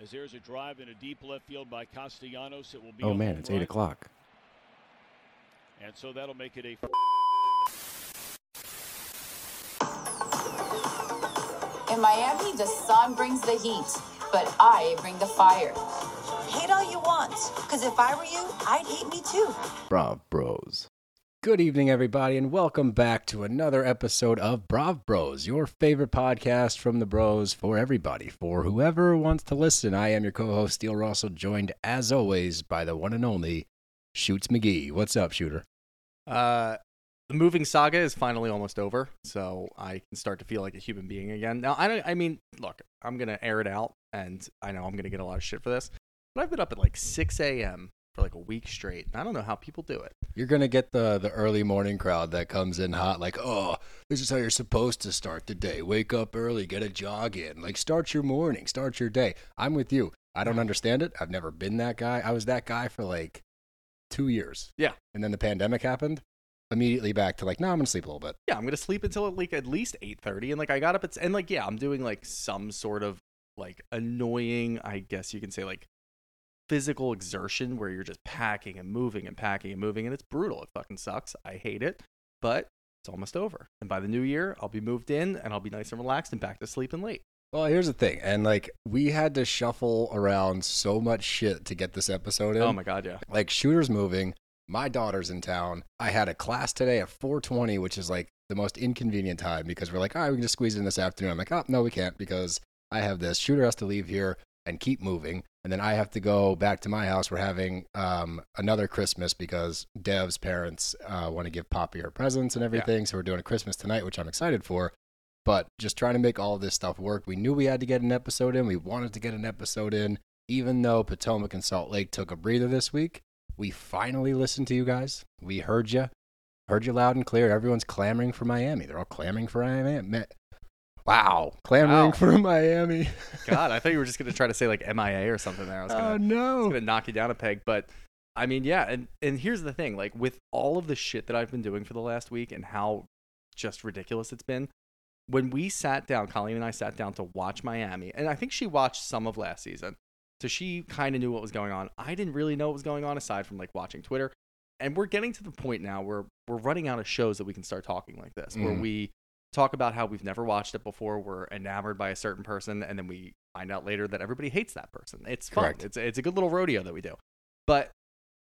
As there's a drive in a deep left field by Castellanos, it will be. Oh man, home it's eight o'clock. And so that'll make it a. In Miami, the sun brings the heat, but I bring the fire. Hate all you want, because if I were you, I'd hate me too. Brav Bros. Good evening, everybody, and welcome back to another episode of Brav Bros, your favorite podcast from the bros for everybody, for whoever wants to listen. I am your co host, Steele Russell, joined as always by the one and only Shoots McGee. What's up, Shooter? Uh, the moving saga is finally almost over, so I can start to feel like a human being again. Now, I don't. I mean, look, I'm gonna air it out, and I know I'm gonna get a lot of shit for this, but I've been up at like 6 a.m. for like a week straight. I don't know how people do it. You're going to get the, the early morning crowd that comes in hot, like, oh, this is how you're supposed to start the day. Wake up early, get a jog in. Like, start your morning, start your day. I'm with you. I don't understand it. I've never been that guy. I was that guy for like two years. Yeah. And then the pandemic happened. Immediately back to like, no, I'm going to sleep a little bit. Yeah, I'm gonna sleep until like at least 8:30, and like I got up at and like yeah, I'm doing like some sort of like annoying, I guess you can say like physical exertion where you're just packing and moving and packing and moving, and it's brutal. It fucking sucks. I hate it, but it's almost over. And by the new year, I'll be moved in and I'll be nice and relaxed and back to sleeping late. Well, here's the thing. And like, we had to shuffle around so much shit to get this episode in. Oh my god, yeah. like shooters moving my daughter's in town i had a class today at 4.20 which is like the most inconvenient time because we're like all right we can just squeeze in this afternoon i'm like oh no we can't because i have this shooter has to leave here and keep moving and then i have to go back to my house we're having um, another christmas because dev's parents uh, want to give poppy her presents and everything so we're doing a christmas tonight which i'm excited for but just trying to make all this stuff work we knew we had to get an episode in we wanted to get an episode in even though potomac and salt lake took a breather this week we finally listened to you guys. We heard you, heard you loud and clear. Everyone's clamoring for Miami. They're all clamoring for Miami. Wow, clamoring Wow. for Miami. God, I thought you were just gonna try to say like MIA or something there. I was gonna oh no! gonna knock you down a peg. But I mean, yeah, and and here's the thing: like with all of the shit that I've been doing for the last week and how just ridiculous it's been. When we sat down, Colleen and I sat down to watch Miami, and I think she watched some of last season, so she kind of knew what was going on. I didn't really know what was going on aside from like watching Twitter. And we're getting to the point now where we're running out of shows that we can start talking like this, where Mhm. we talk about how we've never watched it before, we're enamored by a certain person, and then we find out later that everybody hates that person. It's fun. Correct. It's it's a good little rodeo that we do. But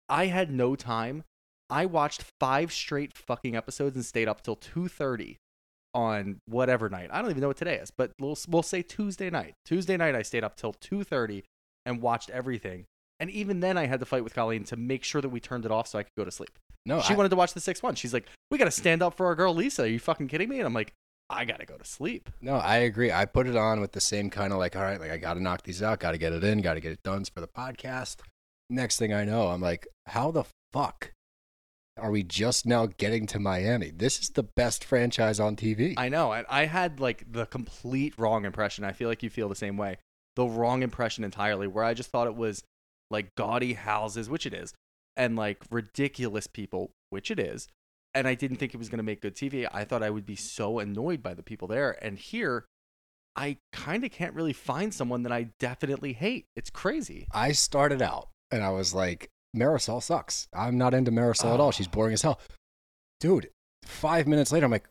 I had no time. I watched five straight fucking episodes and stayed up till two thirty on whatever night. I don't even know what today is, but we'll we'll say Tuesday night. Tuesday night I stayed up till two thirty and watched everything. And even then, I had to fight with Colleen to make sure that we turned it off so I could go to sleep. No, she I, wanted to watch the sixth one. She's like, "We got to stand up for our girl Lisa." Are you fucking kidding me? And I'm like, "I got to go to sleep." no, I agree. I put it on with the same kind of like, all right, like I got to knock these out, got to get it in, got to get it done for the podcast. Next thing I know, I'm like, how the fuck are we just now getting to Miami? This is the best franchise on TV. I know. And I had like the complete wrong impression. I feel like you feel the same way. The wrong impression entirely, where I just thought it was like gaudy houses, which it is, and like ridiculous people, which it is. And I didn't think it was going to make good TV. I thought I would be so annoyed by the people there. And here, I kind of can't really find someone that I definitely hate. It's crazy. I started out and I was like, Marisol sucks. I'm not into Marisol at all. Ah. She's Oh. boring as hell. Dude, five minutes later, I'm like,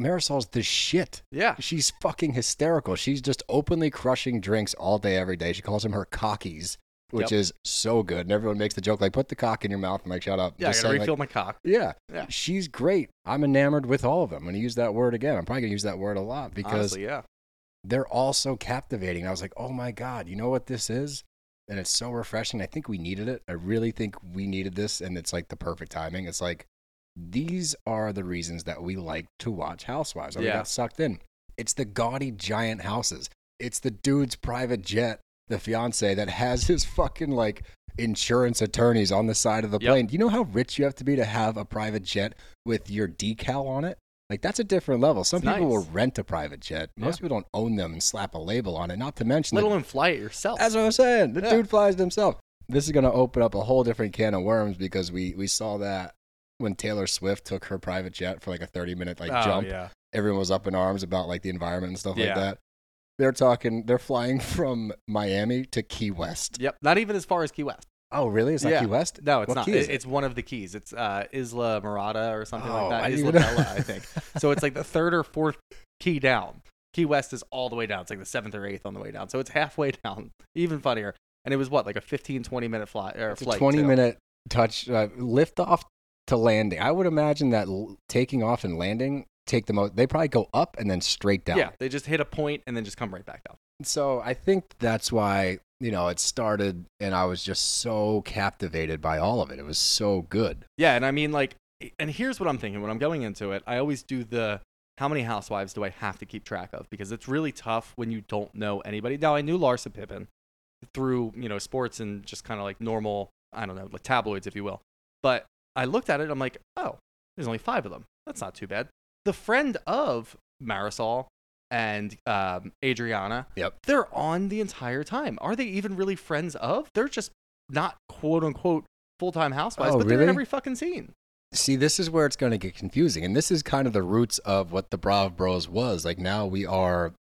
Marisol's the shit. Yeah. She's fucking hysterical. She's just openly crushing drinks all day, every day. She calls them her cockies, which Yep. is so good. And everyone makes the joke, like, put the cock in your mouth. I'm like, shut up. Yeah, Just I got to saying, like, refill my cock. yeah. Yeah. She's great. I'm enamored with all of them. I'm going to use that word again. I'm probably going to use that word a lot because Honestly, yeah. they're all so captivating. I was like, oh my God, you know what this is? And it's so refreshing. I think we needed it. I really think we needed this. And it's like the perfect timing. It's like, these are the reasons that we like to watch Housewives. And we Yeah. got sucked in. It's the gaudy giant houses. It's the dude's private jet, the fiance that has his fucking like insurance attorneys on the side of the Yep. plane. Do you know how rich you have to be to have a private jet with your decal on it? Like that's a different level. Some It's people will rent a private jet. Most people don't own them and slap a label on it. Not to mention, Let alone fly it yourself. that's what I'm saying. The Yeah. dude flies it himself. This is going to open up a whole different can of worms because we we saw that when Taylor Swift took her private jet for like a 30 minute like oh, jump. yeah. Everyone was up in arms about like the environment and stuff like that. They're talking. They're flying from Miami to Key West. Yep. Not even as far as Key West. Oh, really? Is that Yeah. Key West? No, it's What not. It- it? It's one of the keys. It's uh, Islamorada or something like Oh, that. I Isla. Bella, I think. So it's like the third or fourth key down. Key West is all the way down. It's like the seventh or eighth on the way down. So it's halfway down. Even funnier. And it was what, like a 15, 20 minute fly or It's a flight. 20 too. minute touch uh, lift off to landing. I would imagine that l- taking off and landing take the most. They probably go up and then straight down. Yeah, they just hit a point and then just come right back down. So I think that's why you know it started, and I was just so captivated by all of it. It was so good. Yeah, and I mean like and here's what I'm thinking when I'm going into it. I always do the how many housewives do I have to keep track of because it's really tough when you don't know anybody. Now I knew Larsa Pippen through, you know, sports and just kind of like normal, I don't know, like tabloids if you will. But I looked at it I'm like, "Oh, there's only 5 of them. That's not too bad." The friend of Marisol and um, Adriana, Yep. they're on the entire time. Are they even really friends of? They're just not quote unquote full time housewives, Oh, but they're in every fucking scene. See, this is where it's going to get confusing, and this is kind of the roots of what the Brav Bros was. Like now we are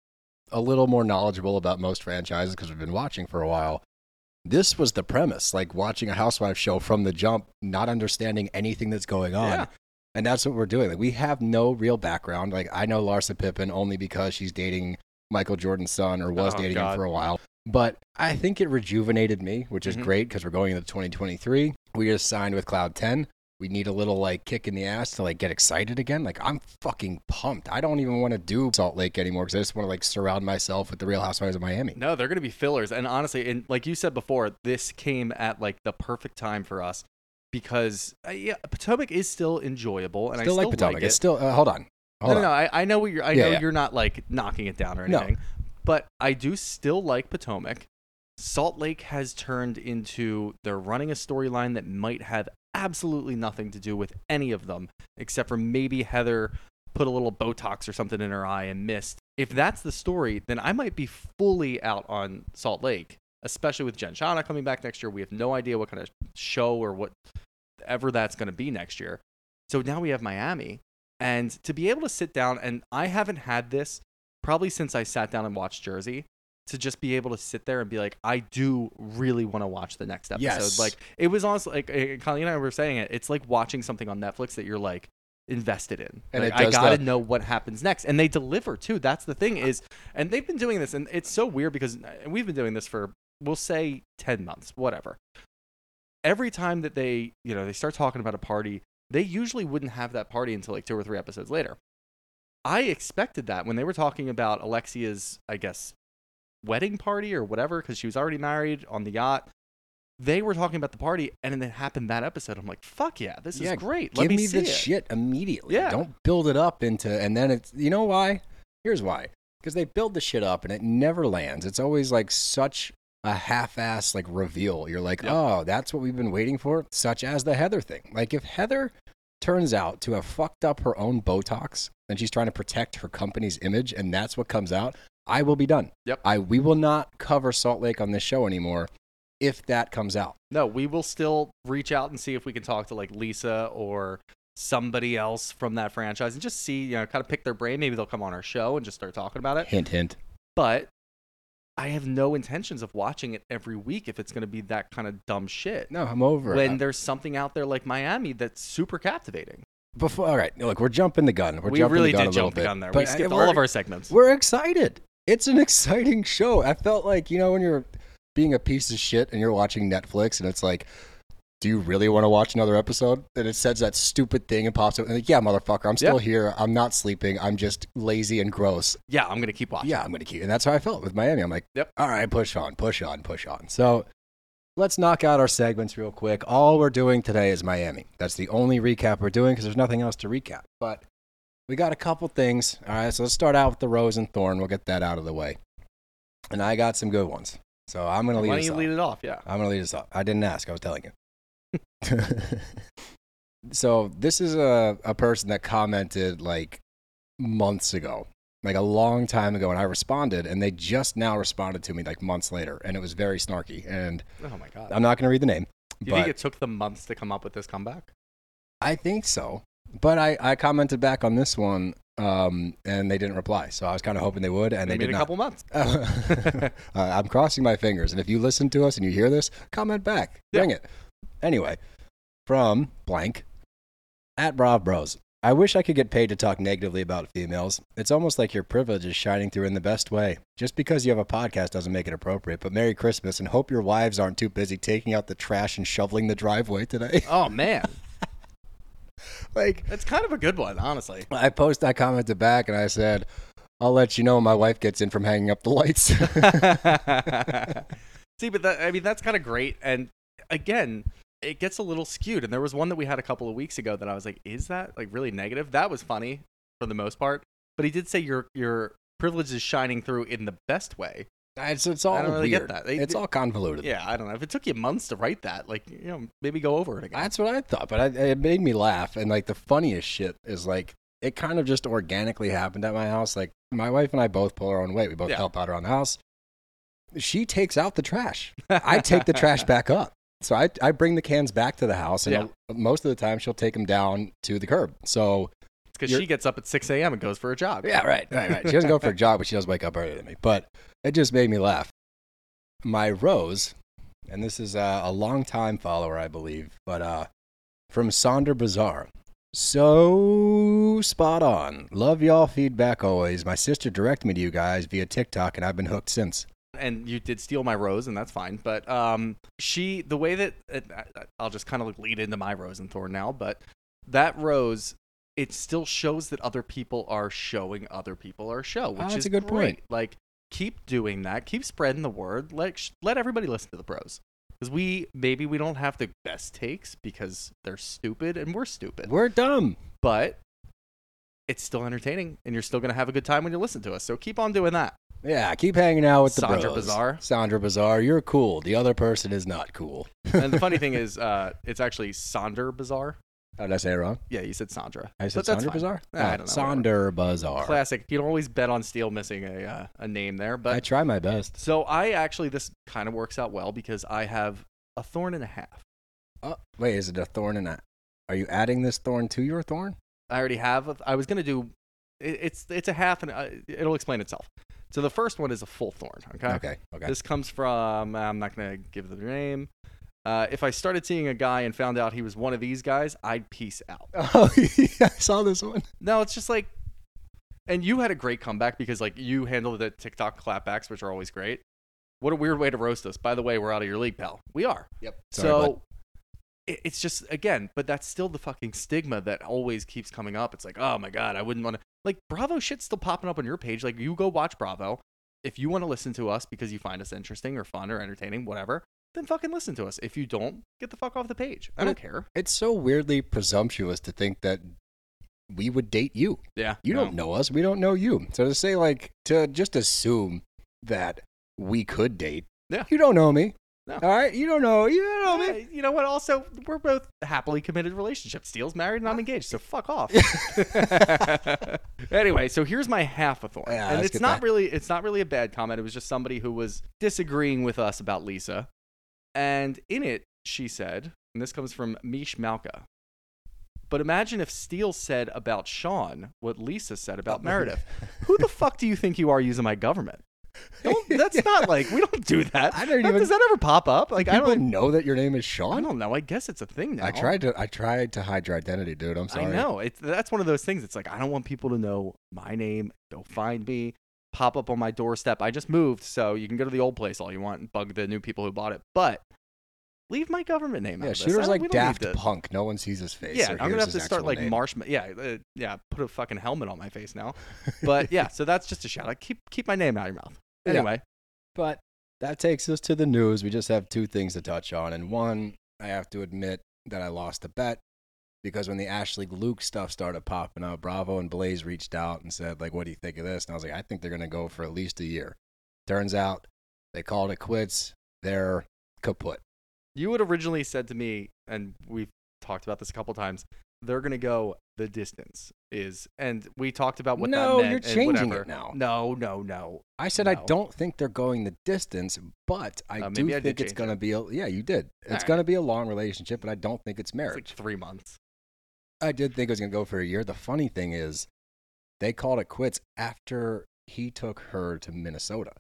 a little more knowledgeable about most franchises because we've been watching for a while. This was the premise, like watching a housewife show from the jump, not understanding anything that's going on. Yeah. And that's what we're doing. Like we have no real background. Like I know Larsa Pippen only because she's dating Michael Jordan's son or was Oh, dating God. him for a while. But I think it rejuvenated me, which is Mhm. great because we're going into 2023. We just signed with Cloud 10. We need a little like kick in the ass to like get excited again. Like I'm fucking pumped. I don't even want to do Salt Lake anymore because I just want to like surround myself with the Real Housewives of Miami. No, they're going to be fillers. And honestly, and like you said before, this came at like the perfect time for us because uh, yeah, Potomac is still enjoyable, and still I like still Potomac. like it. it's still uh, hold on. no, Hold no, no. on. I, I know what you're. I Yeah, know yeah. you're not like knocking it down or anything, No. but I do still like Potomac. Salt Lake has turned into they're running a storyline that might have absolutely nothing to do with any of them, except for maybe Heather put a little Botox or something in her eye and missed. If that's the story, then I might be fully out on Salt Lake, especially with Jen Shana coming back next year. We have no idea what kind of show or whatever that's going to be next year. So now we have Miami. And to be able to sit down, and I haven't had this probably since I sat down and watched Jersey, to just be able to sit there and be like, I do really want to watch the next episode. Yes. Like, it was honestly, like, eh, Colleen and I were saying it, it's like watching something on Netflix that you're like, invested in And Like, I gotta that- know what happens next and they deliver too that's the thing is and they've been doing this and it's so weird because we've been doing this for we'll say 10 months whatever every time that they you know they start talking about a party they usually wouldn't have that party until like two or three episodes later i expected that when they were talking about alexia's i guess wedding party or whatever because she was already married on the yacht they were talking about the party and then it happened that episode i'm like fuck yeah this Yeah, is great Give let me, me, the it. shit immediately. Yeah. Don't build it up into, and then it's, you know why? Here's why. Because they build the shit up and it never lands. It's always like such a half-ass like reveal. You're like, Yep. oh, that's what we've been waiting for. Such as the Heather thing. Like if Heather turns out to have fucked up her own Botox and she's trying to protect her company's image, and that's what comes out, I will be done. Yep. I we will not cover Salt Lake on this show anymore if that comes out. No, we will still reach out and see if we can talk to like Lisa or somebody else from that franchise and just see, you know, kind of pick their brain. Maybe they'll come on our show and just start talking about it. Hint, hint. But I have no intentions of watching it every week if it's going to be that kind of dumb shit. No, I'm over it. When there's something out there like Miami that's super captivating. Before, all right, look, we're jumping the gun. We're we jumping really the gun did a little jump the gun there. but we skipped all of our segments. We're excited. It's an exciting show. I felt like you know when you're being a piece of shit and you're watching Netflix and it's like, do you really want to watch another episode? And it says that stupid thing and pops up. And like, yeah, motherfucker, I'm still Yeah. here. I'm not sleeping. I'm just lazy and gross. Yeah, I'm going to keep watching. Yeah, I'm gonna keep. And that's how I felt with Miami. I'm like, Yep. all right, push on, push on, push on. So let's knock out our segments real quick. All we're doing today is Miami. That's the only recap we're doing because there's nothing else to recap. But we got a couple things. All right, so let's start out with the Rose and Thorn. We'll get that out of the way. And I got some good ones. So I'm gonna lead Why don't you off. lead it off? Yeah. I'm gonna lead us off. I didn't ask. I was telling you. So this is a, a person that commented like months ago, like a long time ago, and I responded, and they just now responded to me like months later, and it was very snarky. And Oh my God. I'm not gonna read the name, Do you think it took them months to come up with this comeback? I think so. But I, I commented back on this one um, and they didn't reply. So I was kind of hoping they would, and they in did a not. couple months. uh, I'm crossing my fingers, and if you listen to us and you hear this, comment back. Yeah. Bring it. Anyway, from blank at Brav Bros. I wish I could get paid to talk negatively about females. It's almost like your privilege is shining through in the best way. Just because you have a podcast doesn't make it appropriate. But Merry Christmas and hope your wives aren't too busy taking out the trash and shoveling the driveway today. Oh man, like, it's kind of a good one, honestly. I post, I commented back, and I said, "I'll let you know when my wife gets in from hanging up the lights." See, but that, I mean, that's kind of great. And again, it gets a little skewed. And there was one that we had a couple of weeks ago that I was like, is that like really negative? That was funny for the most part. But he did say your your privilege is shining through in the best way. it's, it's all I don't really get that. They- it's all convoluted. Yeah, I don't know. If it took you months to write that, like, you know, maybe go over it again. That's what I thought, but I, it made me laugh. And like the funniest shit is like it kind of just organically happened at my house. Like my wife and I both pull our own weight. We both Yeah. help out around the house. She takes out the trash. I take the trash back up. So I, I bring the cans back to the house, and Yeah. most of the time she'll take them down to the curb. So it's because she gets up at 6 a.m. and goes for a jog. yeah, right, right, right. She doesn't go for a jog, but she does wake up earlier than me. But it just made me laugh. My Rose, and this is uh, a long time follower, I believe, but uh, from Sonder Bazaar. So spot on. Love y'all feedback always. My sister directed me to you guys via TikTok, and I've been hooked since. And you did steal my rose, and that's fine. But um, she, the way that I- I'll just kind of lead into my rose and thorn now, but that rose, it still shows that other people are showing other people our show, which Oh, is a good great. point. Like, keep doing that, keep spreading the word. Let sh- let everybody listen to the pros. Because we maybe we don't have the best takes because they're stupid and we're stupid, We're dumb. but it's still entertaining and you're still gonna have a good time when you listen to us. So keep on doing that. Yeah, keep hanging out with the Sandra bros. Bazaar. Sandra Bazaar, you're cool. The other person is not cool. and the funny thing is, uh, it's actually Sonder Bazaar. How did I say it wrong? Yeah, you said Sandra. I said Sandra. Bazaar? Ah, I Oh, don't know, Sonder Bazaar. Classic. You don't always bet on Steele missing a uh, a name there, but I try my best. so I actually this kind of works out well because I have a thorn and a half. Oh, wait, is it a thorn and a? Are you adding this thorn to your thorn? I already have. A, I was gonna do. It, it's it's a half and uh, it'll explain itself. So the first one is a full thorn. Okay. Okay. Okay. This comes from. I'm not gonna give the name. Uh, if I started seeing a guy and found out he was one of these guys, I'd peace out. Oh, yeah, I saw this one. No, it's just like, and you had a great comeback because like you handled the TikTok clapbacks, which are always great. What a weird way to roast us. By the way, we're out of your league, pal. We are. Yep. Sorry, so bud. it's just again, but that's still the fucking stigma that always keeps coming up. It's like, oh my god, I wouldn't want to. Like Bravo shit's still popping up on your page. Like you go watch Bravo. If you want to listen to us because you find us interesting or fun or entertaining, whatever, then fucking listen to us. If you don't, get the fuck off the page. I don't care. it's so weirdly presumptuous to think that we would date you. Yeah, You no. don't know us. We don't know you. So to say like to just assume that we could date. Yeah. You don't know me. No. All right. You don't know. You don't know me. You know what? Also, we're both happily committed relationships. Steele's married and I'm engaged, so fuck off. anyway, so here's my half a thorn, Yeah, and it's not that. really it's not really a bad comment. It was just somebody who was disagreeing with us about Lisa, and in it she said, and this comes from Mish Malka. But imagine if Steele said about Sean what Lisa said about Meredith. Who the fuck do you think you are using my government? Don't, that's not like we don't do that. I don't That- even- Does that ever pop up? Like I don't. know that your name is Sean. I don't know. I guess it's a thing now. I tried to. I tried to hide your identity, dude. I'm sorry. I know. It's that's one of those things. It's like I don't want people to know my name. Go find me. Pop up on my doorstep. I just moved, so you can go to the old place all you want and bug the new people who bought it. But leave my government name out Yeah, of this. I shooter's like we don't need Daft Punk. No one sees his face. Yeah, I'm gonna have to start like name. marshmallow. Yeah, uh, yeah. Put a fucking helmet on my face now. But yeah, so that's just a shout. out. keep keep my name out of your mouth. Yeah. Anyway, But that takes us to the news. We just have two things to touch on. And one, I have to admit that I lost a bet because when the Ashley Luke stuff started popping up, Bravo and Blaze reached out and said, like, what do you think of this? And I was like, I think they're going to go for at least a year. Turns out they called it quits. They're kaput. you had originally said to me, and we've talked about this a couple times. They're gonna go the distance is, and we talked about what No, that meant. you're changing it now. No, no, no. I said I don't think they're going the distance, but I Uh, do I think it's going to it. be a yeah, you did. It's Alright. going to be a long relationship, but I don't think it's It's marriage. like three months. I did think it was going to go for a year. The funny thing is, they called it quits after he took her to Minnesota.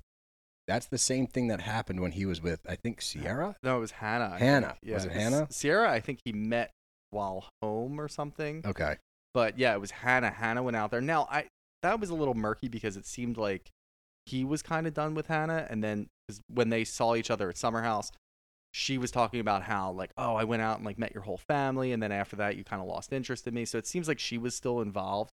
That's the same thing that happened when he was with, I think, Sierra. No, it was Hannah. Hannah. think. Was it Hannah? Sierra, I think he met while home or something. Okay. But yeah, it was Hannah. Hannah went out there. Now, I that was a little murky because it seemed like he was kind of done with Hannah, and then 'cause when they saw each other at Summer House, she was talking about how like, oh, I went out and like met your whole family, and then after that, you kind of lost interest in me. So it seems like she was still involved.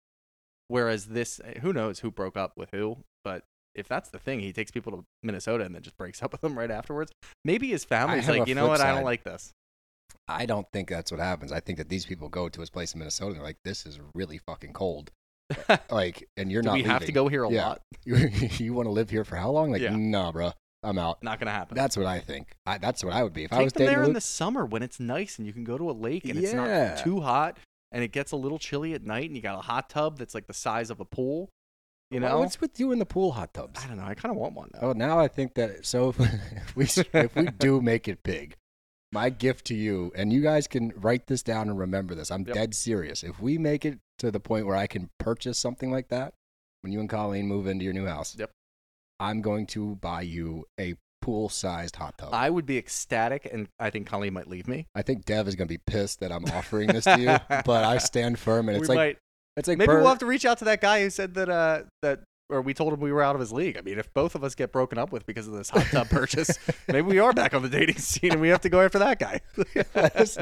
Whereas this, eh, who knows who broke up with who? But if that's the thing, he takes people to Minnesota and then just breaks up with them right afterwards. Maybe his family's like, you know what, I don't like this. I don't think that's what happens. I think that these people go to his place in Minnesota and they're like, this is really fucking cold. Like, and you're Do not we have to go here a Yeah. lot? You, you want to live here for how long? Like, Yeah. nah, bro. I'm out. Not gonna happen. That's what I think. I, that's what I would be. If I was them there in the summer when it's nice and you can go to a lake and it's not too hot and it gets a little chilly at night and you got a hot tub that's like the size of a pool. You Well, know? what's with you in the pool hot tubs? I don't know. I kind of want one though. Oh, now I think that so if we if we do make it big, my gift to you, and you guys can write this down and remember this. I'm Yep. dead serious. If we make it to the point where I can purchase something like that, when you and Colleen move into your new house, Yep. I'm going to buy you a pool-sized hot tub. I, I would be ecstatic, and I think Colleen might leave me. I think Dev is going to be pissed that I'm offering this to you, but I stand firm, and it's we like might. it's like Maybe Bert- we'll have to reach out to that guy who said that. Uh, that. Or we told him we were out of his league. I mean, if both of us get broken up with because of this hot tub purchase, maybe we are back on the dating scene and we have to go after that guy. Us.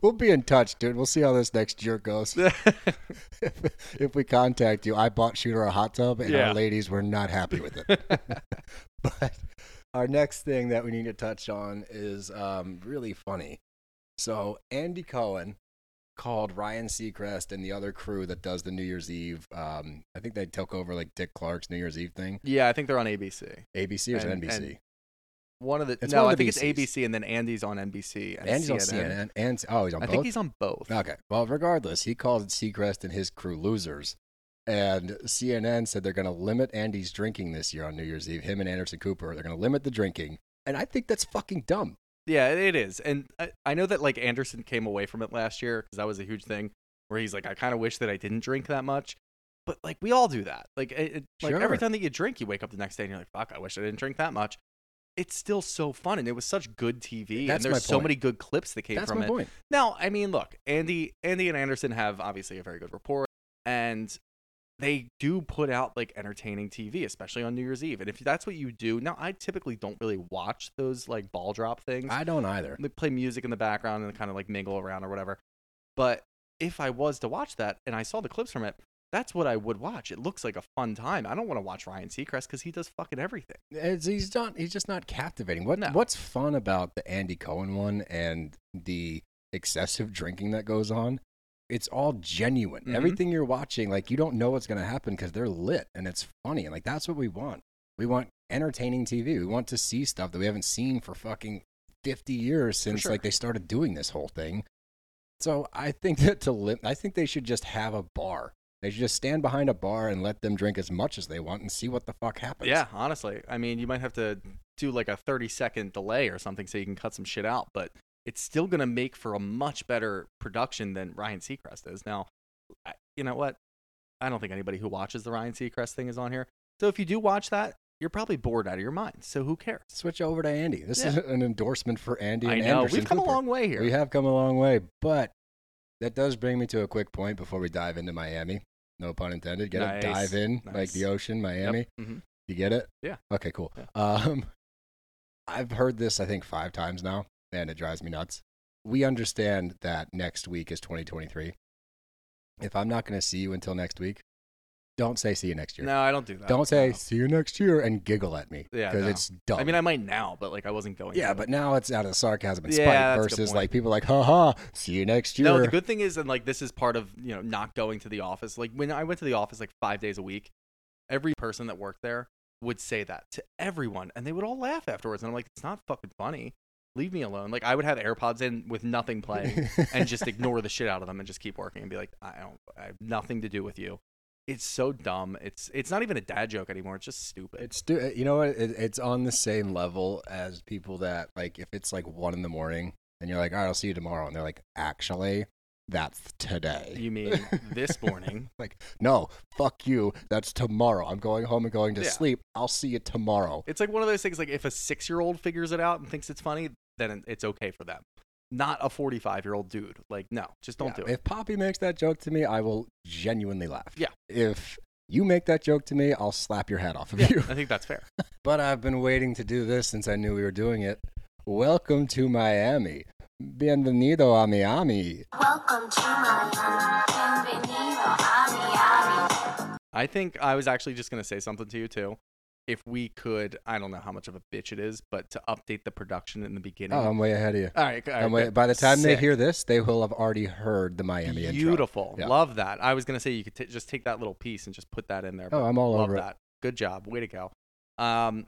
We'll be in touch, dude. We'll see how this next year goes. if, if we contact you, I bought Shooter a hot tub, and Yeah. our ladies were not happy with it. but our next thing that we need to touch on is um, really funny. So Andy Cohen called Ryan Seacrest and the other crew that does the New Year's Eve. Um, I think they took over like Dick Clark's New Year's Eve thing. yeah, I think they're on ABC. ABC or And- NBC? and One of the It's no, I of the think it's ABC, and then Andy's on NBC and Andy's on CNN. CNN and oh, he's on I both. think he's on both. Okay. Well, regardless, he called Seacrest and his crew losers. And CNN said they're going to limit Andy's drinking this year on New Year's Eve. Him and Anderson Cooper, they're going to limit the drinking. And I think that's fucking dumb. Yeah, it is. And I, I know that like Anderson came away from it last year because that was a huge thing where he's like, I kind of wish that I didn't drink that much. But like we all do that. Like, it, it- like every time that you drink, you wake up the next day and you're like, fuck, I wish I didn't drink that much. It's still so fun, and it was such good TV, That's and there's so many good clips that came That's from it. point. Now, I mean, look, Andy, Andy and Anderson have obviously a very good rapport, and they do put out like entertaining TV, especially on New Year's Eve. And if that's what you do, now I typically don't really watch those like ball drop things. I don't either. They play music in the background and kind of like mingle around or whatever. But if I was to watch that and I saw the clips from it, that's what I would watch. It looks like a fun time. I don't want to watch Ryan Seacrest because he does fucking everything. It's, he's not. He's just not captivating. What No. What's fun about the Andy Cohen one and the excessive drinking that goes on? It's all genuine. Mhm. Everything you're watching, like you don't know what's going to happen because they're lit and it's funny. And like that's what we want. We want entertaining TV. We want to see stuff that we haven't seen for fucking 50 years since sure. like they started doing this whole thing. So I think that to lim- I think they should just have a bar. They should just stand behind a bar and let them drink as much as they want and see what the fuck happens. Yeah, honestly. I mean, you might have to do like a 30 second delay or something so you can cut some shit out, but it's still going to make for a much better production than Ryan Seacrest is. Now, I- you know what? I don't think anybody who watches the Ryan Seacrest thing is on here. So if you do watch that, you're probably bored out of your mind. So who cares? switch over to Andy. This Yeah. is an endorsement for Andy I and know. Anderson We've come Cooper. a long way here. We have come a long way, but that does bring me to a quick point before we dive into Miami. No pun intended. Get Nice. it? Dive in like the ocean, Miami. hmm You get it? Yeah. Okay, cool. Yeah. Um, I've heard this I think five times now, and it drives me nuts. We understand that next week is 2023. If I'm not going to see you until next week, don't say see you next year. No, I don't do that. don't say No. see you next year and giggle at me. Yeah, because no. it's dumb. I mean, I might now, but like I wasn't going. Yeah, but now it's out of sarcasm and Yeah, spite that's a good versus like people like, haha, see you next year. No, the good thing is, and like this is part of you know not going to the office. Like when I went to the office like five days a week, every person that worked there would say that to everyone, and they would all laugh afterwards. And I'm like, it's not fucking funny. Leave me alone. Like I would have AirPods in with nothing playing and just ignore the shit out of them and just keep working and be like, I don't, I have nothing to do with you. It's so dumb. It's it's not even a dad joke anymore. It's just stupid. It's stu- you know what? It, it's on the same level as people that like if it's like one in the morning and you're like, all right, I'll see you tomorrow, and they're like, actually, That's today. You mean this morning? like, no, fuck you. That's tomorrow. I'm going home and going to Yeah. sleep. I'll see you tomorrow. It's like one of those things. Like if a six-year-old figures it out and thinks it's funny, then it's okay for them. Not a forty-five-year-old dude. Like no, just don't Yeah, do it. If Poppy makes that joke to me, I will genuinely laugh. Yeah. If you make that joke to me, I'll slap your hat off of Yeah, you. I think that's fair. But I've been waiting to do this since I knew we were doing it. Welcome to Miami. Bienvenido a Miami. Welcome to Miami. Bienvenido a Miami. I think I was actually just gonna say something to you too. If we could, I don't know how much of a bitch it is, but to update the production in the beginning. Oh, I'm way ahead of you. all right, all right, way, by the time they hear this, they will have already heard the Miami intro. Beautiful. Yeah. Love that. I was gonna say you could t- just take that little piece and just put that in there. Oh, I'm all love over it. that. Good job. Way to go. Um,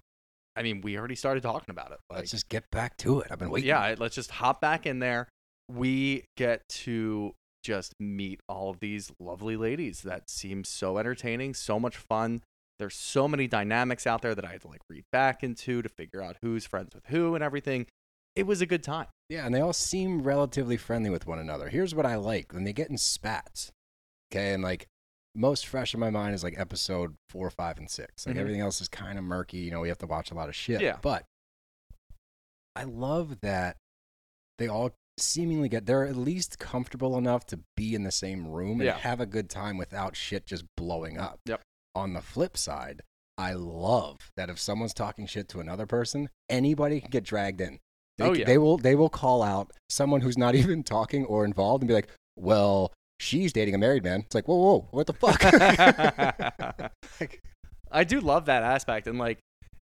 I mean, we already started talking about it. Like, Let's just get back to it. I've been waiting. yeah, let's just hop back in there. We get to just meet all of these lovely ladies that seem so entertaining, so much fun. There's so many dynamics out there that I had to like read back into to figure out who's friends with who and everything. It was a good time. Yeah, and they all seem relatively friendly with one another. Here's what I like when they get in spats. Okay, and like most fresh in my mind is like episode four, five, and six. Like Mhm. everything else is kind of murky. You know, we have to watch a lot of shit. Yeah. But I love that they all seemingly get they're at least comfortable enough to be in the same room and Yeah. have a good time without shit just blowing up. Yep. On the flip side, I love that if someone's talking shit to another person, anybody can get dragged in. They, Oh, yeah. they will they will call out someone who's not even talking or involved and be like, "Well, she's dating a married man." It's like, "Whoa, whoa, what the fuck?" Like, I do love that aspect, and like,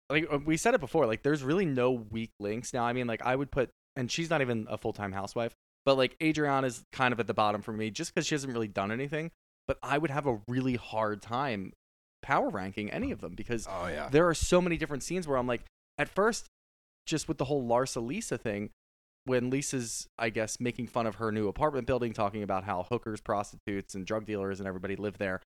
like uh, we said it before, like there's really no weak links. Now, I mean, like I would put, and she's not even a full time housewife, but like Adriana's kind of at the bottom for me, just because she hasn't really done anything. But I would have a really hard time power ranking any of them because oh yeah. there are so many different scenes where I'm like, at first, just with the whole Larsa Lisa thing, when Lisa's, I guess, making fun of her new apartment building, talking about how hookers, prostitutes, and drug dealers and everybody live there.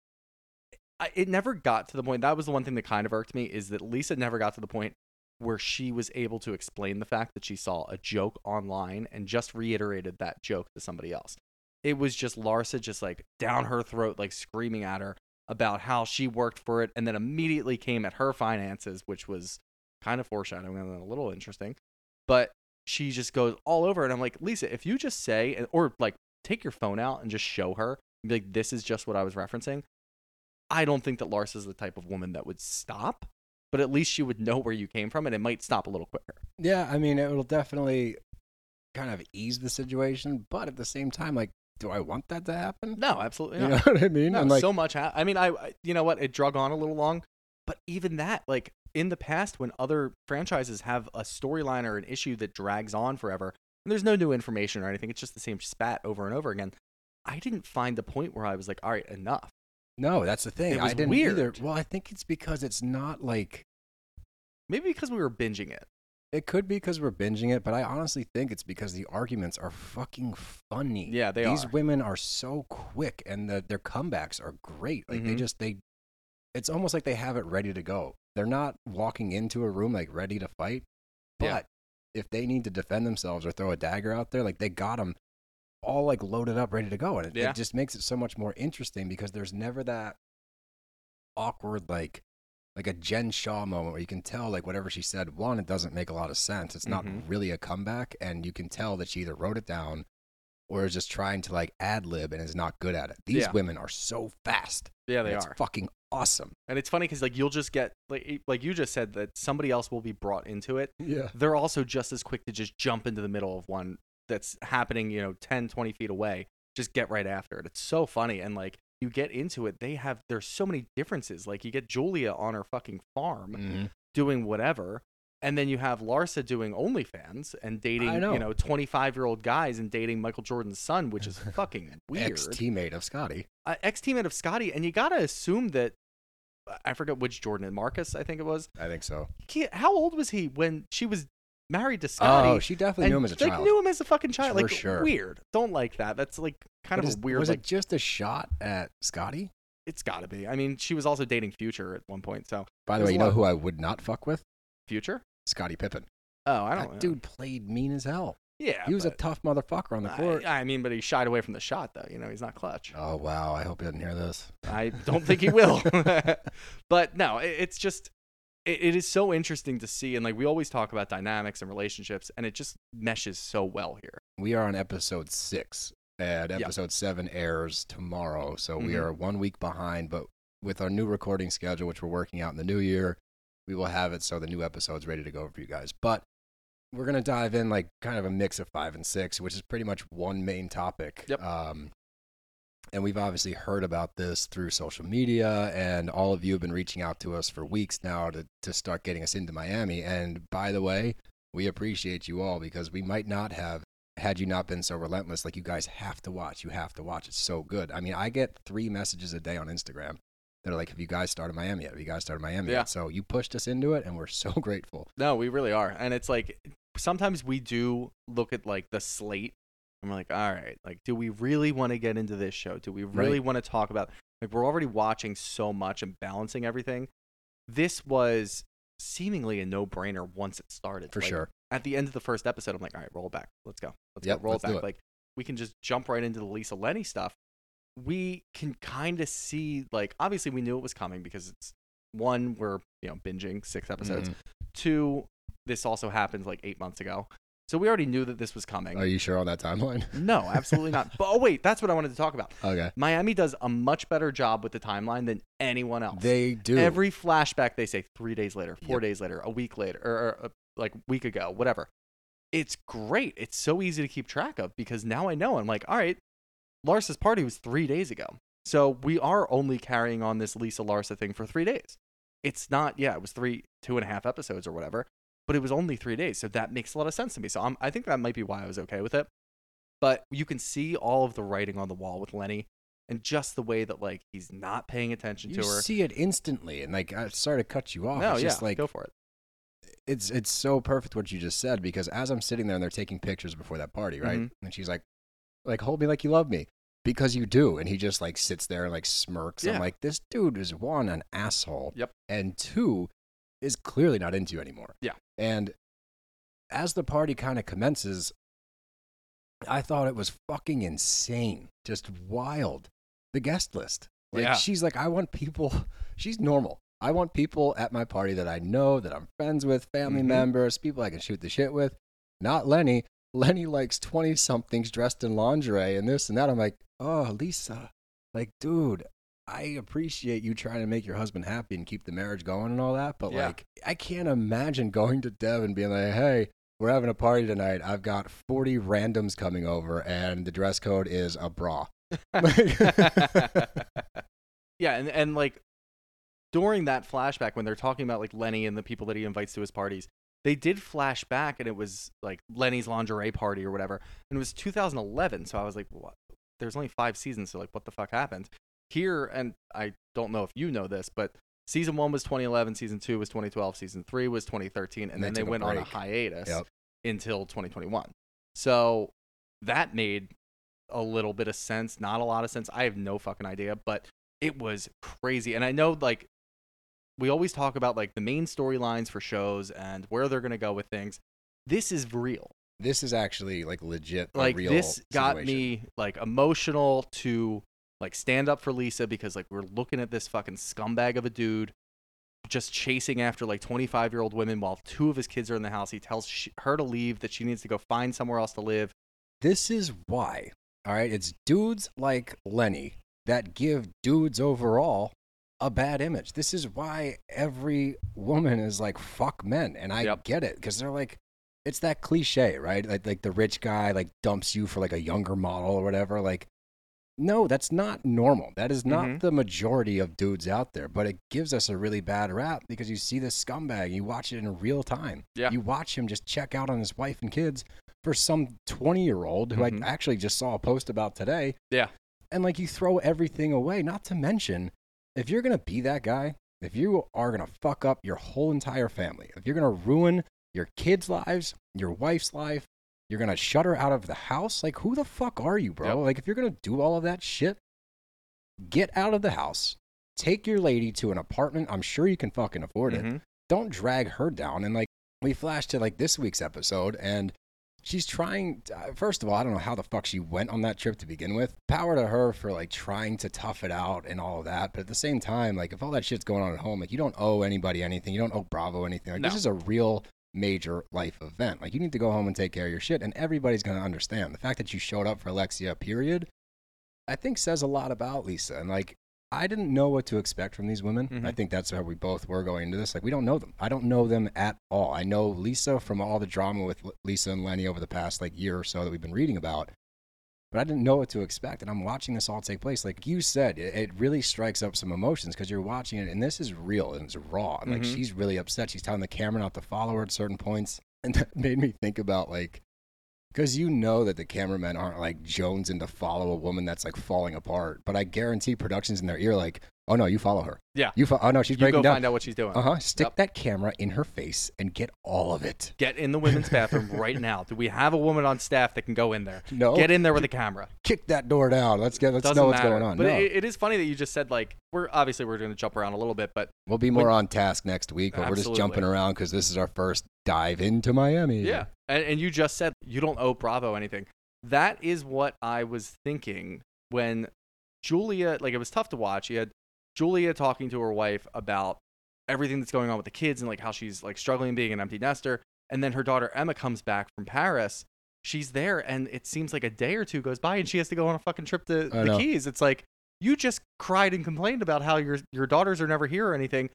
I, it never got to the point. That was the one thing that kind of irked me is that Lisa never got to the point where she was able to explain the fact that she saw a joke online and just reiterated that joke to somebody else. It was just Larsa just like down her throat, like screaming at her about how she worked for it and then immediately came at her finances, which was kind of foreshadowing and a little interesting. But she just goes all over it. I'm like, Lisa, if you just say, or like take your phone out and just show her, and be like, this is just what I was referencing. I don't think that Lars is the type of woman that would stop, but at least she would know where you came from and it might stop a little quicker. Yeah, I mean, it will definitely kind of ease the situation, but at the same time, like, do I want that to happen? No, absolutely You know what I mean? No, and like, so much. Ha- I mean, I, I- you know what? It drug on a little long, but even that, like in the past, when other franchises have a storyline or an issue that drags on forever, and there's no new information or anything, it's just the same spat over and over again. I didn't find the point where I was like, all right, enough. no, that's the thing. It I didn't either. Well, I think it's because it's not like Maybe because we were binging it. It could be because we're binging it, but I honestly think it's because the arguments are fucking funny. Yeah, they These are. women are so quick, and the, their comebacks are great. Like they Mhm. just they, it's almost like they have it ready to go. They're not walking into a room like ready to fight, but Yeah. if they need to defend themselves or throw a dagger out there, like they got them all like loaded up, ready to go, and it, Yeah. it just makes it so much more interesting because there's never that awkward like like a Jen Shah moment where you can tell like whatever she said, one, it doesn't make a lot of sense. It's not Mhm. really a comeback, and you can tell that she either wrote it down or is just trying to like ad lib and is not good at it. These Yeah. women are so fast. Yeah, they it's are. fucking awesome. And it's funny because like you'll just get like like you just said that somebody else will be brought into it. Yeah. They're also just as quick to just jump into the middle of one that's happening, you know, 10, 20 feet away. Just get right after it. It's so funny. And like you get into it, they have there's so many differences. Like you get Julia on her fucking farm Mhm. doing whatever. And then you have Larsa doing OnlyFans and dating, know. you know, 25 year old guys and dating Michael Jordan's son, which is fucking weird. Ex teammate of Scottie. uh, ex teammate of Scottie, and you gotta assume that I forget which Jordan, and Marcus, I think it was. I think so. How old was he when she was married to oh, Scottie? Oh, she definitely knew him as a like, child. knew him as a fucking child. For like sure. weird. Don't like that. That's like kind But of is- a weird. Was like it just a shot at Scottie? it's got to be. I mean, she was also dating Future at one point. So By the way, you know who I would not fuck with? Future. Scottie Pippen. Oh, I don't That know. dude played mean as hell. Yeah, He was a tough motherfucker on the court. I, I mean, but he shied away from the shot, though. You know, he's not clutch. oh wow, I hope he doesn't hear this. I don't think he will. but no, it, it's just it, it is so interesting to see, and like we always talk about dynamics and relationships, and it just meshes so well here. We are on episode six, and Yep. episode seven airs tomorrow. So we Mhm. are one week behind, but with our new recording schedule, which we're working out in the new year, we will have it so the new episode's ready to go for you guys. But we're gonna dive in like kind of a mix of five and six, which is pretty much one main topic. Yep. Um, and we've obviously heard about this through social media, and all of you have been reaching out to us for weeks now to to start getting us into Miami. And by the way, we appreciate you all because we might not have had you not been so relentless. Like you guys have to watch. You have to watch. It's so good. I mean, I get three messages a day on Instagram that are like, "Have you guys started Miami yet? Have you guys started Miami Yeah. yet?" So you pushed us into it, and we're so grateful. No, we really are, and it's like sometimes we do look at like the slate, and we're like, all right, like, do we really want to get into this show? Do we really Right. want to talk about? Like, we're already watching so much and balancing everything. This was seemingly a no-brainer once it started. For Like, sure. at the end of the first episode, I'm like, all right, roll back. Let's go. Let's Yep, go. Roll let's back. Like we can just jump right into the Lisa Lenny stuff. We can kind of see, like, obviously we knew it was coming because it's one, we're you know binging six episodes. Mhm. Two, this also happens like eight months ago, so we already knew that this was coming. Are you sure on that timeline? no, absolutely not. But oh wait, that's what I wanted to talk about. okay. Miami does a much better job with the timeline than anyone else. They do. Every flashback, they say three days later, four Yep. days later, a week later, or, or uh, like week ago, whatever. It's great. It's so easy to keep track of because now I know. I'm like, all right, Larsa's party was three days ago. So we are only carrying on this Lisa Larsa thing for three days. It's not, yeah, it was three, two and a half episodes or whatever, but it was only three days. So that makes a lot of sense to me. So I'm, I think that might be why I was okay with it. But you can see all of the writing on the wall with Lenny and just the way that, like, he's not paying attention you to her. see it instantly, and like I sorry to cut you off. no, it's yeah, just like go for it. it's it's so perfect what you just said because as I'm sitting there and they're taking pictures before that party, right? Mhm. And she's like, like hold me like you love me because you do, and he just like sits there and like smirks. Yeah. I'm like, this dude is one an asshole, Yep. and two is clearly not into anymore. Yeah. And as the party kind of commences, I thought it was fucking insane, just wild. The guest list. Like Yeah. she's like, I want people. She's normal. I want people at my party that I know, that I'm friends with, family Mhm. members, people I can shoot the shit with. Not Lenny. Lenny likes 20 somethings dressed in lingerie and this and that. I'm like, oh, Lisa. Like, dude, I appreciate you trying to make your husband happy and keep the marriage going and all that. But, Yeah. like, I can't imagine going to Dev and being like, hey, we're having a party tonight. I've got 40 randoms coming over, and the dress code is a bra. yeah, and and like during that flashback when they're talking about like Lenny and the people that he invites to his parties, they did flash back and it was like Lenny's lingerie party or whatever, and it was 2011. So I was like, what? There's only five seasons, so like, what the fuck happened here? And I don't know if you know this, but season one was 2011, season two was 2012, season three was 2013, and, And then they a went on a hiatus Yep. until 2021. So that made a little bit of sense, not a lot of sense. I have no fucking idea, but it was crazy. And I know like we always talk about like the main storylines for shows and where they're going to go with things. This is real. this is actually like legit. Like real this got me like emotional to like stand up for Lisa because like we're looking at this fucking scumbag of a dude just chasing after like 25 year old women while two of his kids are in the house. He tells sh- her to leave that she needs to go find somewhere else to live. This is why. All right, it's dudes like Lenny that give dudes overall a bad image. This is why every woman is like fuck men, and I Yep. get it because they're like, it's that cliche, right? Like, like the rich guy like dumps you for like a younger model or whatever. Like, no, that's not normal. That is not Mhm. the majority of dudes out there. But it gives us a really bad rap because you see this scumbag, you watch it in real time. Yeah. You watch him just check out on his wife and kids for some 20 year old who Mhm. I actually just saw a post about today. Yeah. And like you throw everything away, not to mention, if you're going to be that guy, if you are going to fuck up your whole entire family, if you're going to ruin your kids' lives, your wife's life, you're going to shut her out of the house, like who the fuck are you, bro? Yep. Like if you're going to do all of that shit, get out of the house. Take your lady to an apartment. I'm sure you can fucking afford it Mhm. don't drag her down. And like we flash to like this week's episode, and she's trying. uh, First of all, I don't know how the fuck she went on that trip to begin with. Power to her for like trying to tough it out and all of that. But at the same time, like if all that shit's going on at home, like you don't owe anybody anything. You don't owe Bravo anything. Like this is a real major life event. Like you need to go home and take care of your shit, and everybody's gonna understand. The fact that you showed up for Alexia, period, I think says a lot about Lisa. And like I didn't know what to expect from these women. Mhm. I think that's how we both were going into this. Like we don't know them. I don't know them at all. I know Lisa from all the drama with Lisa and Lenny over the past like year or so that we've been reading about. But I didn't know what to expect, and I'm watching this all take place. Like you said, it, it really strikes up some emotions because you're watching it, and this is real and it's raw. And like Mhm. she's really upset. She's telling the camera not to follow her at certain points, and that made me think about like because you know that the cameramen aren't like jonesing to follow a woman that's like falling apart. But I guarantee productions in their ear like, oh no, you follow her. Yeah. You fo- oh no, she's You breaking go down. find out what she's doing. Uh huh. Stick Yep. that camera in her face and get all of it. Get in the women's bathroom right now. Do we have a woman on staff that can go in there? No. Get in there with a camera. Kick that door down. Let's get. Let's Doesn't know what's matter. going on. But no. it, it is funny that you just said like we're obviously we're going to jump around a little bit, but we'll be more on task next week, but we're just Absolutely. jumping around because this is our first dive into Miami. Yeah. And, and you just said you don't owe Bravo anything. That is what I was thinking when Julia, like, it was tough to watch. You had Julia talking to her wife about everything that's going on with the kids and, like, how she's, like, struggling being an empty nester. And then her daughter Emma comes back from Paris. She's there, and it seems like a day or two goes by, and she has to go on a fucking trip to I the know. Keys. It's like, you just cried and complained about how your, your daughters are never here or anything.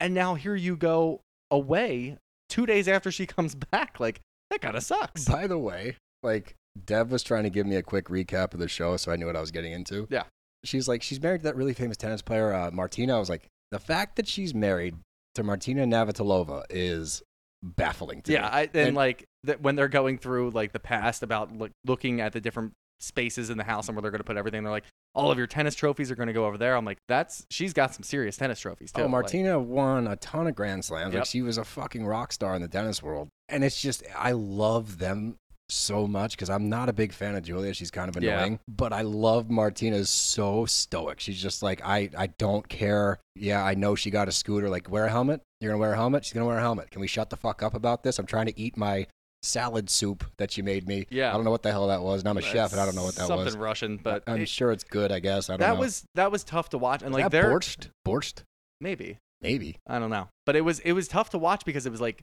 And now here you go away two days after she comes back. Like, that kind of sucks. By the way, like Dev was trying to give me a quick recap of the show, so I knew what I was getting into. Yeah. She's like, she's married to that really famous tennis player, uh, Martina. I was like, the fact that she's married to Martina Navratilova is baffling to yeah, me. I, and, And- like th- when they're going through like the past about like looking at the different spaces in the house and where they're going to put everything, they're like, all of your tennis trophies are going to go over there. I'm like, that's she's got some serious tennis trophies too. Oh, Like, Martina won a ton of Grand Slams. Like she was a fucking rock star in the tennis world. And it's just I love them so much because I'm not a big fan of Julia. She's kind of Yeah. annoying, but I love Martina's so stoic. She's just like I I don't care. Yeah, I know she got a scooter. Like wear a helmet. You're gonna wear a helmet. She's gonna wear a helmet. Can we shut the fuck up about this? I'm trying to eat my salad soup that you made me. Yeah. I don't know what the hell that was. And I'm a chef, and I don't know what that something was. Something Russian, but I'm it- sure it's good. I guess I don't that know. was that was tough to watch. And Is like they're borscht. Borscht. maybe Maybe. I don't know, but it was it was tough to watch because it was like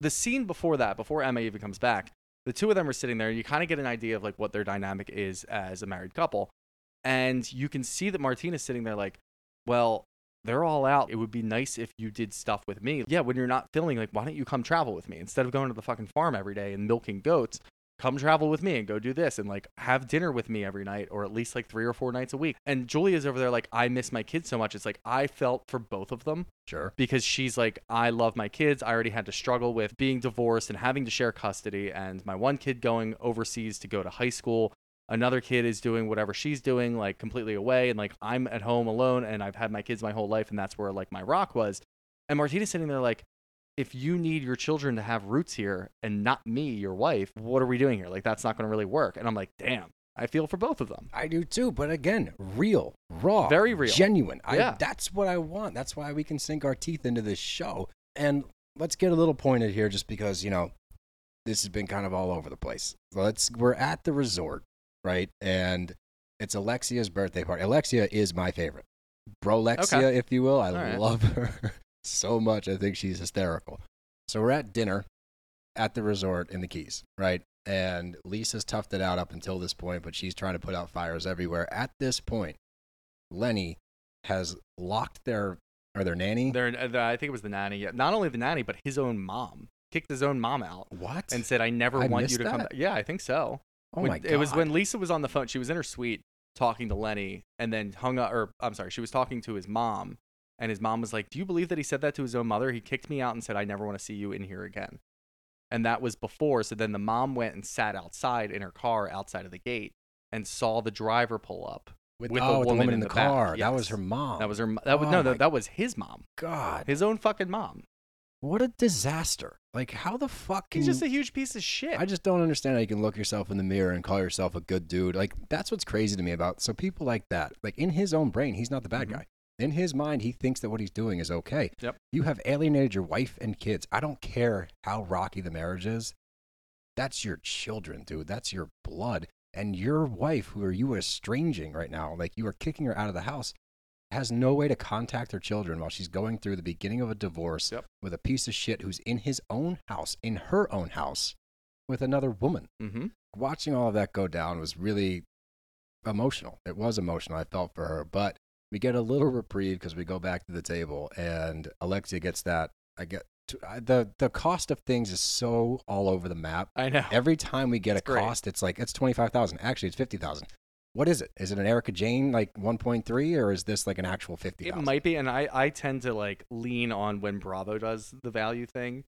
the scene before that, before Emma even comes back. The two of them are sitting there. and You kind of get an idea of like what their dynamic is as a married couple, and you can see that Martina's sitting there like, well, they're all out. It would be nice if you did stuff with me. Yeah, when you're not filming, like, why don't you come travel with me instead of going to the fucking farm every day and milking goats? Come travel with me and go do this and like have dinner with me every night or at least like three or four nights a week. And Julia's over there like, I miss my kids so much. It's like I felt for both of them Sure. because she's like, I love my kids. I already had to struggle with being divorced and having to share custody, and my one kid going overseas to go to high school. Another kid is doing whatever she's doing, like completely away, and like I'm at home alone, and I've had my kids my whole life, and that's where like my rock was. And Martina's sitting there like, if you need your children to have roots here and not me, your wife, what are we doing here? Like that's not going to really work. And I'm like, damn, I feel for both of them. I do too, but again, real, raw, Very real. genuine. Yeah. I, that's what I want. That's why we can sink our teeth into this show. And let's get a little pointed here, just because you know this has been kind of all over the place. Let's. We're at the resort, right? And it's Alexia's birthday party. Alexia is my favorite, Brolexia, Okay. if you will. I All right. love her so much. I think she's hysterical. So we're at dinner at the resort in the Keys, right? And Lisa's toughed it out up until this point, but she's trying to put out fires everywhere. At this point, Lenny has locked their or their nanny. There, uh, I think it was the nanny. Yeah, not only the nanny, but his own mom kicked his own mom out. what? and said, "I never I want you to come back." Yeah, I think so. oh When- my god! It was when Lisa was on the phone. She was in her suite talking to Lenny, and then hung up. Or I'm sorry, she was talking to his mom, and his mom was like, "Do you believe that he said that to his own mother? He kicked me out and said I never want to see you in here again." And that was before. So then the mom went and sat outside in her car outside of the gate and saw the driver pull up. with, with oh, the with woman in the, the car. That was her mom. That was her. That was Oh no, that, that was his mom, God. his own fucking mom. What a disaster! Like, how the fuck can He's just a huge piece of shit. I just don't understand how you can look yourself in the mirror and call yourself a good dude. Like that's what's crazy to me about so people like that. Like in his own brain, he's not the bad Mhm. guy. In his mind, he thinks that what he's doing is okay. Yep. You have alienated your wife and kids. I don't care how rocky the marriage is. That's your children, dude. That's your blood. And your wife, who are you estranging right now, like you are kicking her out of the house, has no way to contact her children while she's going through the beginning of a divorce Yep. with a piece of shit who's in his own house, in her own house, with another woman. Mm-hmm. Watching all of that go down was really emotional. It was emotional. I felt for her, but we get a little reprieve because we go back to the table and Alexia gets that. I get to, I, the the cost of things is so all over the map. I know. Every time we get It's a great. cost, it's like it's twenty five thousand. Actually, it's fifty thousand. What is it? Is it an Erika Jayne like one point three, or is this like an actual fifty It might be, and I, I tend to like lean on when Bravo does the value thing.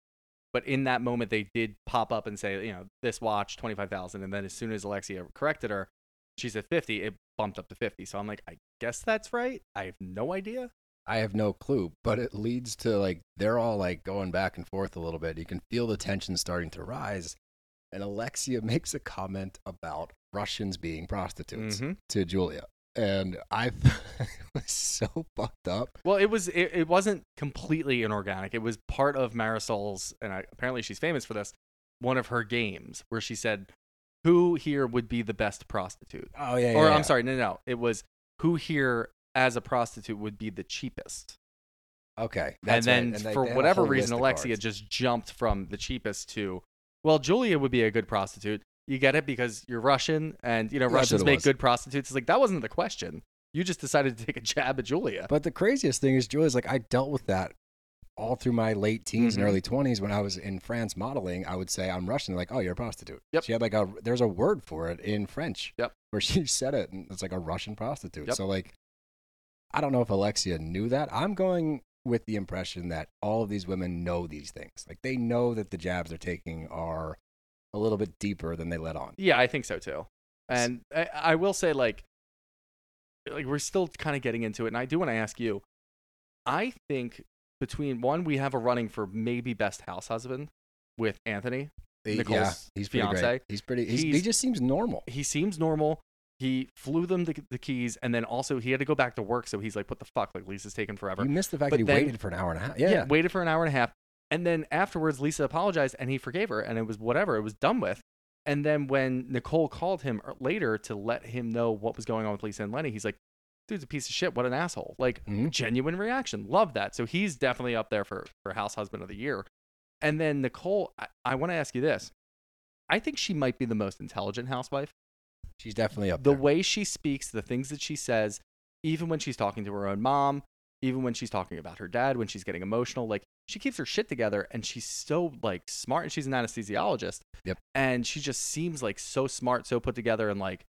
But in that moment, they did pop up and say, you know, this watch twenty five thousand, and then as soon as Alexia corrected her, she said fifty. It bumped up to fifty. So I'm like, I guess that's right. I have no idea. I have no clue, but it leads to like they're all like going back and forth a little bit. You can feel the tension starting to rise. And Alexia makes a comment about Russians being prostitutes Mhm. to Julia. And I was so fucked up. Well, it was it, it wasn't completely inorganic. It was part of Marysol's, and I, apparently she's famous for this. One of her games where she said, "Who here would be the best prostitute?" Oh yeah, or I'm sorry, no, no, no. It was who here as a prostitute would be the cheapest. Okay, and then right. they- for they whatever reason, Alexia cards. just jumped from the cheapest to, well, Julia would be a good prostitute. You get it because you're Russian, and you know That's Russians make was. good prostitutes. It's like that wasn't the question. You just decided to take a jab at Julia. But the craziest thing is Julia's like I dealt with that all through my late teens Mhm. and early 20s when I was in France modeling, I would say I'm Russian. They're like, oh, you're a prostitute. Yep. She had like a there's a word for it in French. Yep. Where she said it, and it's like a Russian prostitute. Yep. So like, I don't know if Alexia knew that. I'm going with the impression that all of these women know these things. Like they know that the jabs they're taking are a little bit deeper than they let on. Yeah, I think so too. And I, I will say, like, like we're still kind of getting into it, and I do want to ask you. I think between one, we have a running for maybe best house husband with Anthony. He- Nicole's yeah, he's pretty fiance. great. He's pretty. He's, he just seems normal. He seems normal. He flew them the, the keys, and then also he had to go back to work. So he's like, "What the fuck? Like Lisa's taking forever." You missed the fact But that he then- waited for an hour and a half. Yeah. waited for an hour and a half. And then afterwards, Lisa apologized and he forgave her, and it was whatever. It was done with. And then when Nicole called him er- later to let him know what was going on with Lisa and Lenny, he's like, dude's a piece of shit. What an asshole. Like, Mhm. genuine reaction. Love that. So he's definitely up there for, for House Husband of the Year. And then Nicole, I, I want to ask you this. I think she might be the most intelligent housewife. She's definitely up The there. way she speaks, the things that she says, even when she's talking to her own mom, even when she's talking about her dad, when she's getting emotional, like she keeps her shit together and she's so like smart and she's an anesthesiologist. Yep. And she just seems like so smart, so put together and like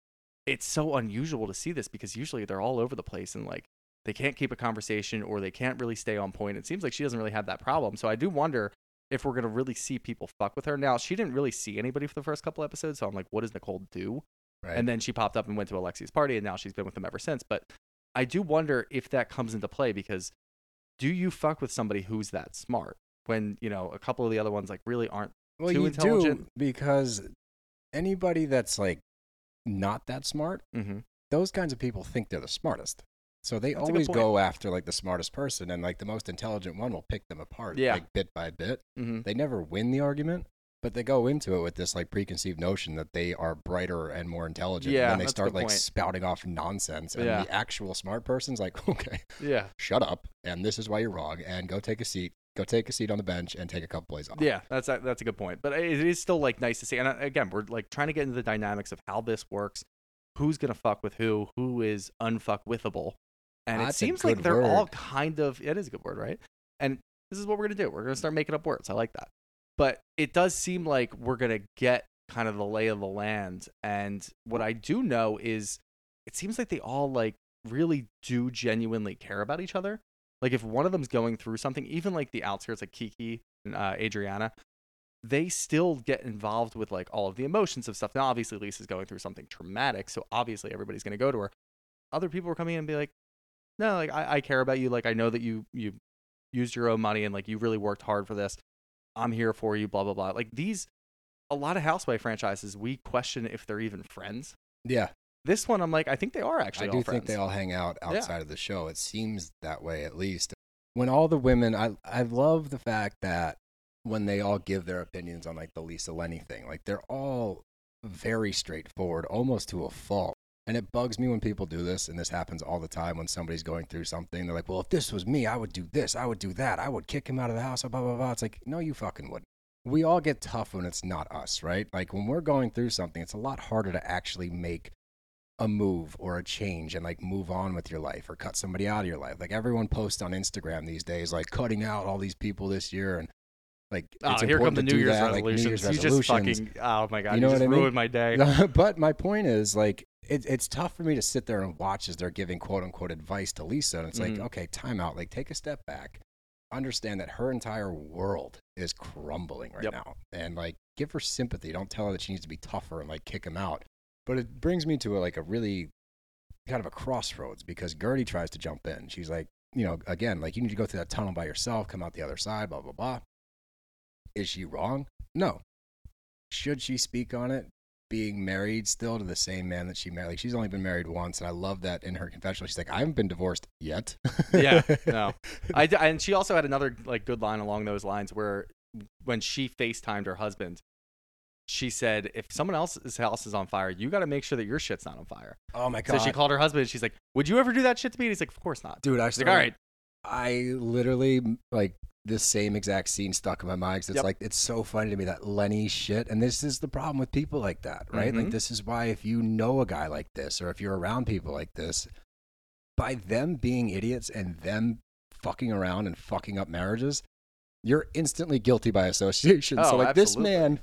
it's so unusual to see this because usually they're all over the place and like they can't keep a conversation or they can't really stay on point. It seems like she doesn't really have that problem. So I do wonder if we're going to really see people fuck with her. Now, she didn't really see anybody for the first couple episodes, so I'm like what does Nicole do? Right. And then she popped up and went to Alexi's party, and now she's been with them ever since. But I do wonder if that comes into play because do you fuck with somebody who's that smart when you know a couple of the other ones like really aren't? well, too you intelligent? do because anybody that's like not that smart, Mm-hmm. those kinds of people think they're the smartest. So they That's always go after like the smartest person, and like the most intelligent one will pick them apart, Yeah. like bit by bit. Mm-hmm. They never win the argument, but they go into it with this like preconceived notion that they are brighter and more intelligent. Yeah, and then they start good like point. spouting off nonsense, and Yeah. the actual smart person's like, okay, Yeah, shut up, and this is why you're wrong, and go take a seat. Go take a seat on the bench and take a couple plays off. yeah, that's a, that's a good point. But it is still like nice to see. And uh, again, we're like trying to get into the dynamics of how this works, who's gonna fuck with who, who is unfuck withable, and it That's a seems like they're all kind of. It is a good word, right? And this is what we're gonna do. We're gonna start making up words. I like that. But it does seem like we're gonna get kind of the lay of the land. And what I do know is, it seems like they all like really do genuinely care about each other. Like if one of them's going through something, even like the outskirts, like Kiki and uh, Adriana, they still get involved with like all of the emotions of stuff. Now, obviously, Lisa's going through something traumatic, so obviously everybody's gonna go to her. Other people are coming in and be like, "No, like I, I care about you. Like I know that you you used your own money and like you really worked hard for this. I'm here for you. Blah blah blah. Like these, a lot of housewife franchises, we question if they're even friends. yeah. This one, I'm like, I think they are actually. I do think they all hang out Yeah. outside of the show. It seems that way at least. When all the women, I I love the fact that when they all give their opinions on like the Lisa Lenny thing. Like they're all very straightforward, almost to a fault. And it bugs me when people do this, and this happens all the time when somebody's going through something. They're like, "Well, if this was me, I would do this, I would do that, I would kick him out of the house." Blah blah blah. It's like, no, you fucking wouldn't. We all get tough when it's not us, right? Like when we're going through something, it's a lot harder to actually make a move or a change and like move on with your life or cut somebody out of your life. Like everyone posts on Instagram these days, like cutting out all these people this year and like Oh, it's here come the New Year's that, like, New resolutions. Year's You just fucking oh my god, You you, know just what I mean? ruined my day. but my point is like it, it's tough for me to sit there and watch as they're giving quote unquote advice to Lisa, and it's Mhm. like okay, time out. Like take a step back, understand that her entire world is crumbling right Yep. now, and like give her sympathy. Don't tell her that she needs to be tougher and like kick him out. But it brings me to a, like a really kind of a crossroads because Guerdy tries to jump in. She's like, you know, again, like you need to go through that tunnel by yourself, come out the other side, blah blah blah. Is she wrong? No. Should she speak on it? Being married still to the same man that she married. Like she's only been married once, and I love that in her confessional. She's like, I haven't been divorced yet. yeah, no. I and she also had another like good line along those lines where when she FaceTimed her husband, she said, "If someone else's house is on fire, you got to make sure that your shit's not on fire." Oh my god! So she called her husband. and She's like, "Would you ever do that shit to me?" And he's like, "Of course not." dude. I She's like, "All right, I literally like this same exact scene stuck in my mind 'cause it's Yep. like it's so funny to me that Lenny shit, and this is the problem with people like that, right? Like Mhm. this is why if you know a guy like this, or if you're around people like this, by them being idiots and them fucking around and fucking up marriages, you're instantly guilty by association. so Oh, like this man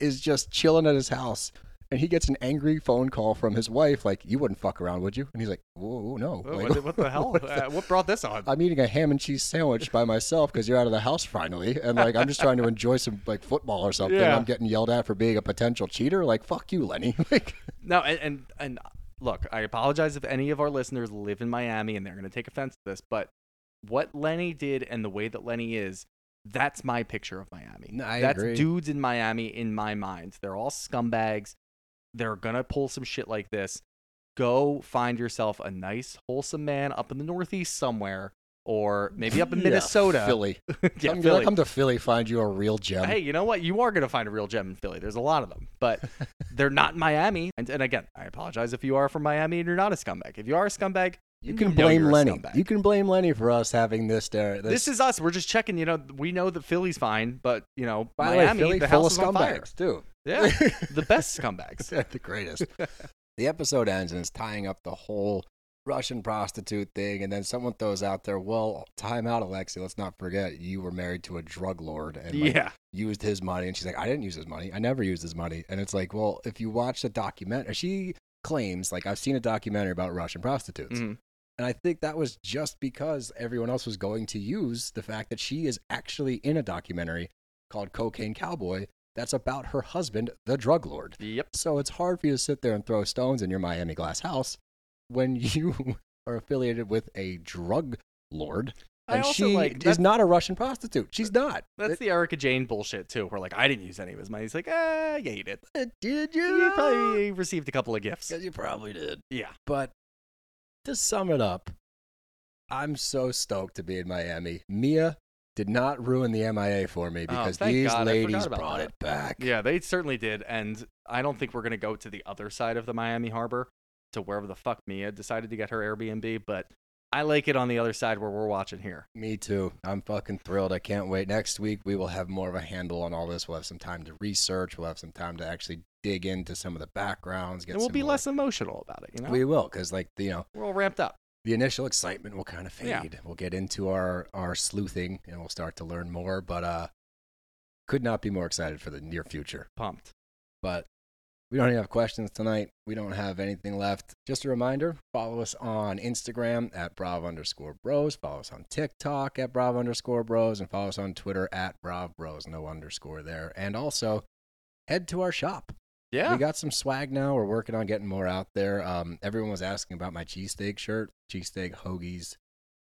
is just chilling at his house. And he gets an angry phone call from his wife, like, "You wouldn't fuck around, would you?" And he's like, "Whoa, no! Whoa, Like, what, the- hell? what the- Uh, what brought this on?" I'm eating a ham and cheese sandwich by myself because you're out of the house finally, and like I'm just trying to enjoy some like football or something. Yeah. I'm getting yelled at for being a potential cheater. Like fuck you, Lenny. like No, and, and and look, I apologize if any of our listeners live in Miami and they're going to take offense to this, but what Lenny did and the way that Lenny is, that's my picture of Miami. No, I that's agree. dudes in Miami in my mind. They're all scumbags. They're going to pull some shit like this. Go find yourself a nice, wholesome man up in the Northeast somewhere, or maybe up in Minnesota. Philly. yeah, come, Philly. come to Philly, find you a real gem. Hey, you know what? You are going to find a real gem in Philly. There's a lot of them, but they're not in Miami. And, and again, I apologize if you are from Miami and you're not a scumbag. If you are a scumbag, you can blame Lenny. You can blame Lenny for us having this. There, this, is us. We're just checking. You know, we know that Philly's fine, but you know, by the way, Miami, Philly the full house of is on fire. scumbags too. Yeah, the best scumbags. They're the greatest. the episode ends and it's tying up the whole Russian prostitute thing, and then someone throws out there, "Well, time out, Alexi. Let's not forget you were married to a drug lord and like, Yeah, used his money." And she's like, "I didn't use his money. I never used his money." And it's like, well, if you watch the documentary, she claims like I've seen a documentary about Russian prostitutes. Mhm. And I think that was just because everyone else was going to use the fact that she is actually in a documentary called Cocaine Cowboy that's about her husband, the drug lord. yep. So it's hard for you to sit there and throw stones in your Miami glass house when you are affiliated with a drug lord. And she like is not a Russian prostitute. She's not. that's It- the Erika Jayne bullshit too. Where like I didn't use any of his money. He's like, eh, yeah, you did. Uh, did you? You probably received a couple of gifts. You probably did. Yeah. But to sum it up, I'm so stoked to be in Miami. Mia did not ruin the MIA for me oh, because Oh, these God, ladies brought that. it back. Yeah, they certainly did, and I don't think we're gonna go to the other side of the Miami Harbor, to wherever the fuck Mia decided to get her Airbnb. But I like it on the other side where we're watching here. Me too. I'm fucking thrilled. I can't wait. Next week we will have more of a handle on all this. We'll have some time to research. We'll have some time to actually dig into some of the backgrounds. Get and we'll be more- less emotional about it. You know, We will, because like you know, we're all ramped up. the initial excitement will kind of fade. Yeah. We'll get into our our sleuthing and we'll start to learn more. But uh, could not be more excited for the near future. Pumped. But we don't even have questions tonight. We don't have anything left. Just a reminder follow us on Instagram at Brav underscore bros. Follow us on TikTok at Brav underscore bros. And follow us on Twitter at Brav bros. No underscore there. And also head to our shop. Yeah. We got some swag now. We're working on getting more out there. Um, everyone was asking about my cheesesteak shirt, cheesesteak hoagies.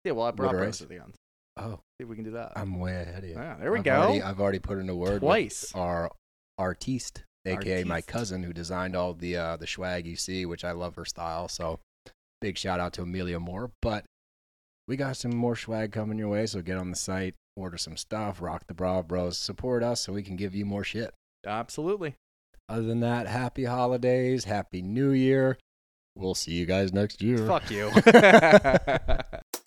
yeah. Well, I brought those at the end. Oh, See if we can do that. I'm way ahead of you. yeah. There we I've go. Already, I've already put in a word with Twice. our artiste, aka my cousin who designed all the uh, the swag you see, which I love her style. So big shout out to Amelia Moore. But we got some more swag coming your way, so get on the site, order some stuff, rock the bra bros, support us so we can give you more shit. Absolutely. Other than that, happy holidays, happy new year. We'll see you guys next year. Fuck you.